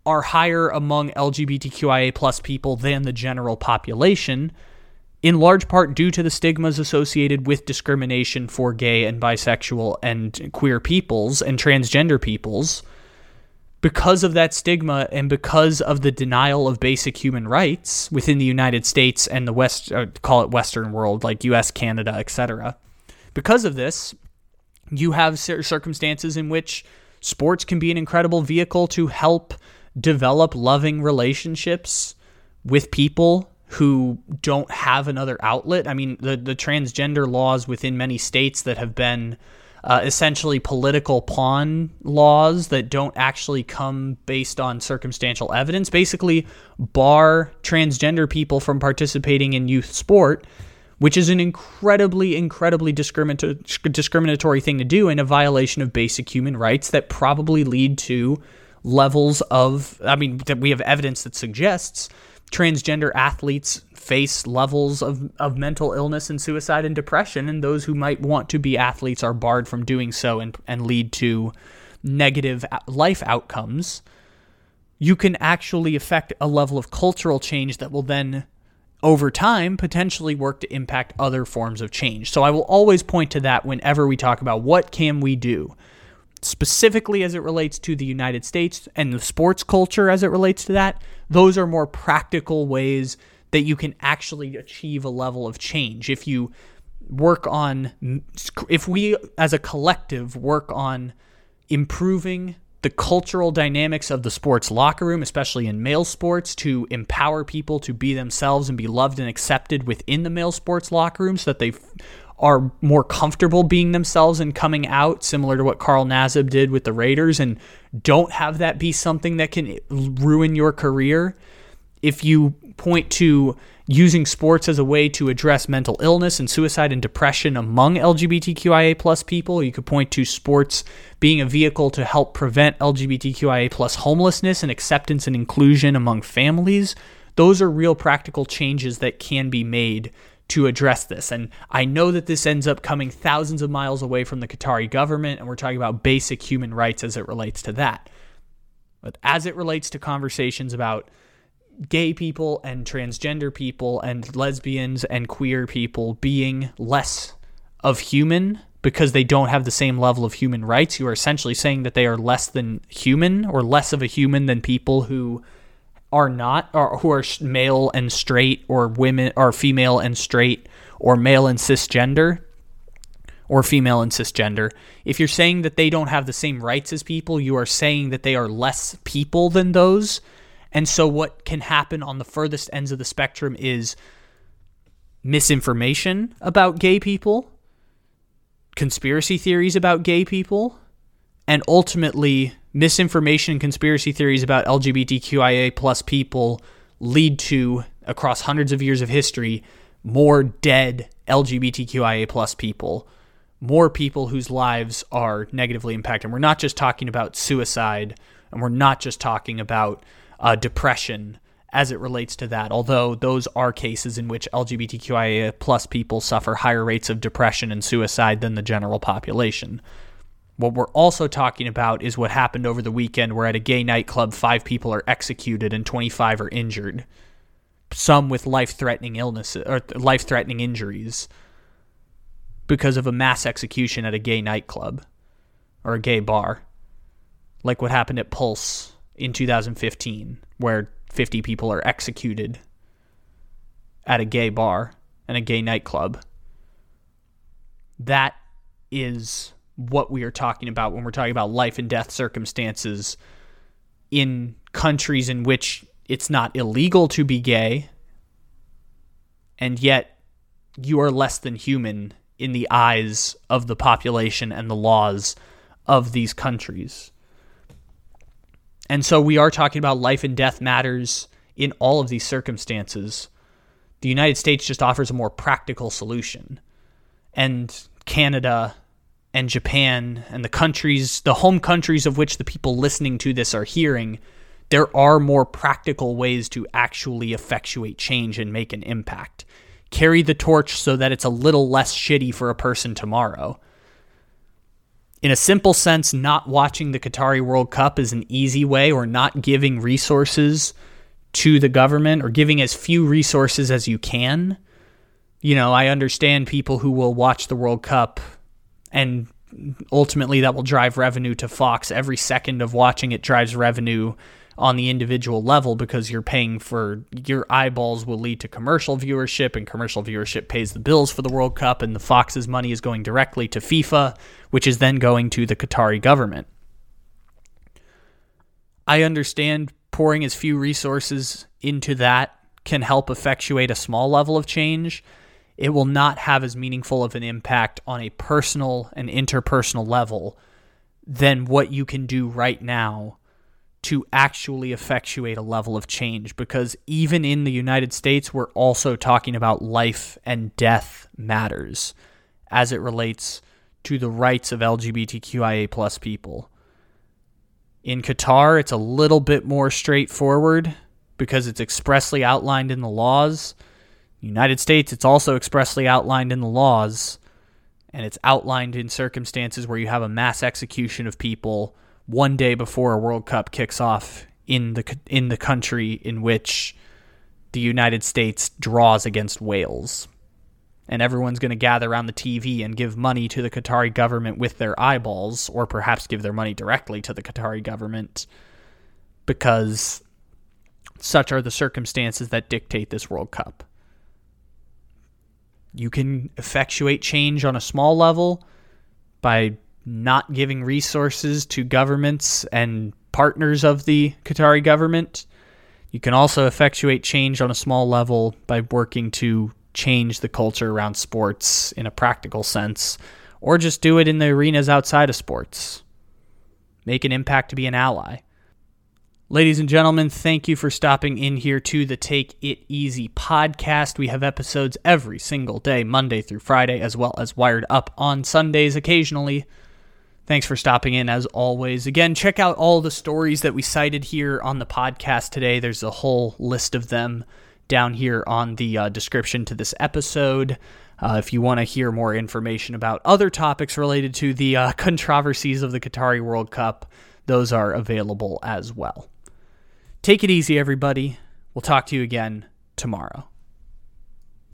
are higher among LGBTQIA plus people than the general population, in large part due to the stigmas associated with discrimination for gay and bisexual and queer peoples and transgender peoples. Because of that stigma and because of the denial of basic human rights within the United States and the West, uh, call it Western world, like US, Canada, etc. Because of this, you have circumstances in which sports can be an incredible vehicle to help develop loving relationships with people who don't have another outlet. I mean, the the transgender laws within many states that have been uh, essentially political pawn laws that don't actually come based on circumstantial evidence basically bar transgender people from participating in youth sport which is an incredibly incredibly discriminatory thing to do and a violation of basic human rights that probably lead to levels of, I mean, that we have evidence that suggests transgender athletes face levels of, of mental illness and suicide and depression, and those who might want to be athletes are barred from doing so and, and lead to negative life outcomes. You can actually affect a level of cultural change that will then, over time, potentially work to impact other forms of change. So I will always point to that whenever we talk about what can we do specifically as it relates to the United States and the sports culture as it relates to that, those are more practical ways that you can actually achieve a level of change. If you work on, if we as a collective work on improving the cultural dynamics of the sports locker room, especially in male sports, to empower people to be themselves and be loved and accepted within the male sports locker room so that they are more comfortable being themselves and coming out, similar to what Carl Nassib did with the Raiders, and don't have that be something that can ruin your career. If you point to using sports as a way to address mental illness and suicide and depression among LGBTQIA plus people, you could point to sports being a vehicle to help prevent LGBTQIA plus homelessness and acceptance and inclusion among families. Those are real practical changes that can be made to address this. And I know that this ends up coming thousands of miles away from the Qatari government, and we're talking about basic human rights as it relates to that. But as it relates to conversations about gay people and transgender people and lesbians and queer people being less of human because they don't have the same level of human rights, you are essentially saying that they are less than human or less of a human than people who are not or who are male and straight or women or female and straight or male and cisgender or female and cisgender. If you're saying that they don't have the same rights as people you are saying that they are less people than those. And so what can happen on the furthest ends of the spectrum is misinformation about gay people conspiracy theories about gay people and ultimately misinformation and conspiracy theories about LGBTQIA plus people lead to across hundreds of years of history more dead LGBTQIA plus people, more people whose lives are negatively impacted. We're not just talking about suicide, and we're not just talking about uh, depression as it relates to that. Although those are cases in which LGBTQIA plus people suffer higher rates of depression and suicide than the general population. What we're also talking about is what happened over the weekend, where at a gay nightclub, five people are executed and 25 are injured some with life-threatening illnesses or life-threatening injuries because of a mass execution at a gay nightclub or a gay bar, like what happened at Pulse in 2015, where 50 people are executed at a gay bar and a gay nightclub. That is what we are talking about when we're talking about life and death circumstances in countries in which it's not illegal to be gay, and yet you are less than human in the eyes of the population and the laws of these countries. And so we are talking about life and death matters in all of these circumstances. The United States just offers a more practical solution. And Canada and Japan and the countries, the home countries of which the people listening to this are hearing, there are more practical ways to actually effectuate change and make an impact. Carry the torch so that it's a little less shitty for a person tomorrow. In a simple sense, not watching the Qatari World Cup is an easy way, or not giving resources to the government, or giving as few resources as you can. You know, I understand people who will watch the World Cup and ultimately that will drive revenue to Fox. Every second of watching it drives revenue on the individual level because you're paying for your eyeballs will lead to commercial viewership and commercial viewership pays the bills for the World Cup and the Fox's money is going directly to FIFA which is then going to the Qatari government. I understand pouring as few resources into that can help effectuate a small level of change. It will not have as meaningful of an impact on a personal and interpersonal level than what you can do right now to actually effectuate a level of change because even in the United States, we're also talking about life and death matters as it relates to the rights of LGBTQIA plus people. In Qatar, it's a little bit more straightforward because it's expressly outlined in the laws. United States, it's also expressly outlined in the laws, and it's outlined in circumstances where you have a mass execution of people one day before a World Cup kicks off in the in the country in which the United States draws against Wales. And everyone's going to gather around the TV and give money to the Qatari government with their eyeballs, or perhaps give their money directly to the Qatari government, because such are the circumstances that dictate this World Cup. You can effectuate change on a small level by not giving resources to governments and partners of the Qatari government. You can also effectuate change on a small level by working to change the culture around sports in a practical sense, or just do it in the arenas outside of sports. Make an impact to be an ally. Ladies and gentlemen, thank you for stopping in here to the Take It Easy podcast. We have episodes every single day, Monday through Friday, as well as wired up on Sundays occasionally. Thanks for stopping in as always. Again, check out all the stories that we cited here on the podcast today. There's a whole list of them down here on the uh, description to this episode. Uh, if you want to hear more information about other topics related to the uh, controversies of the Qatari World Cup, those are available as well. Take it easy, everybody. We'll talk to you again tomorrow.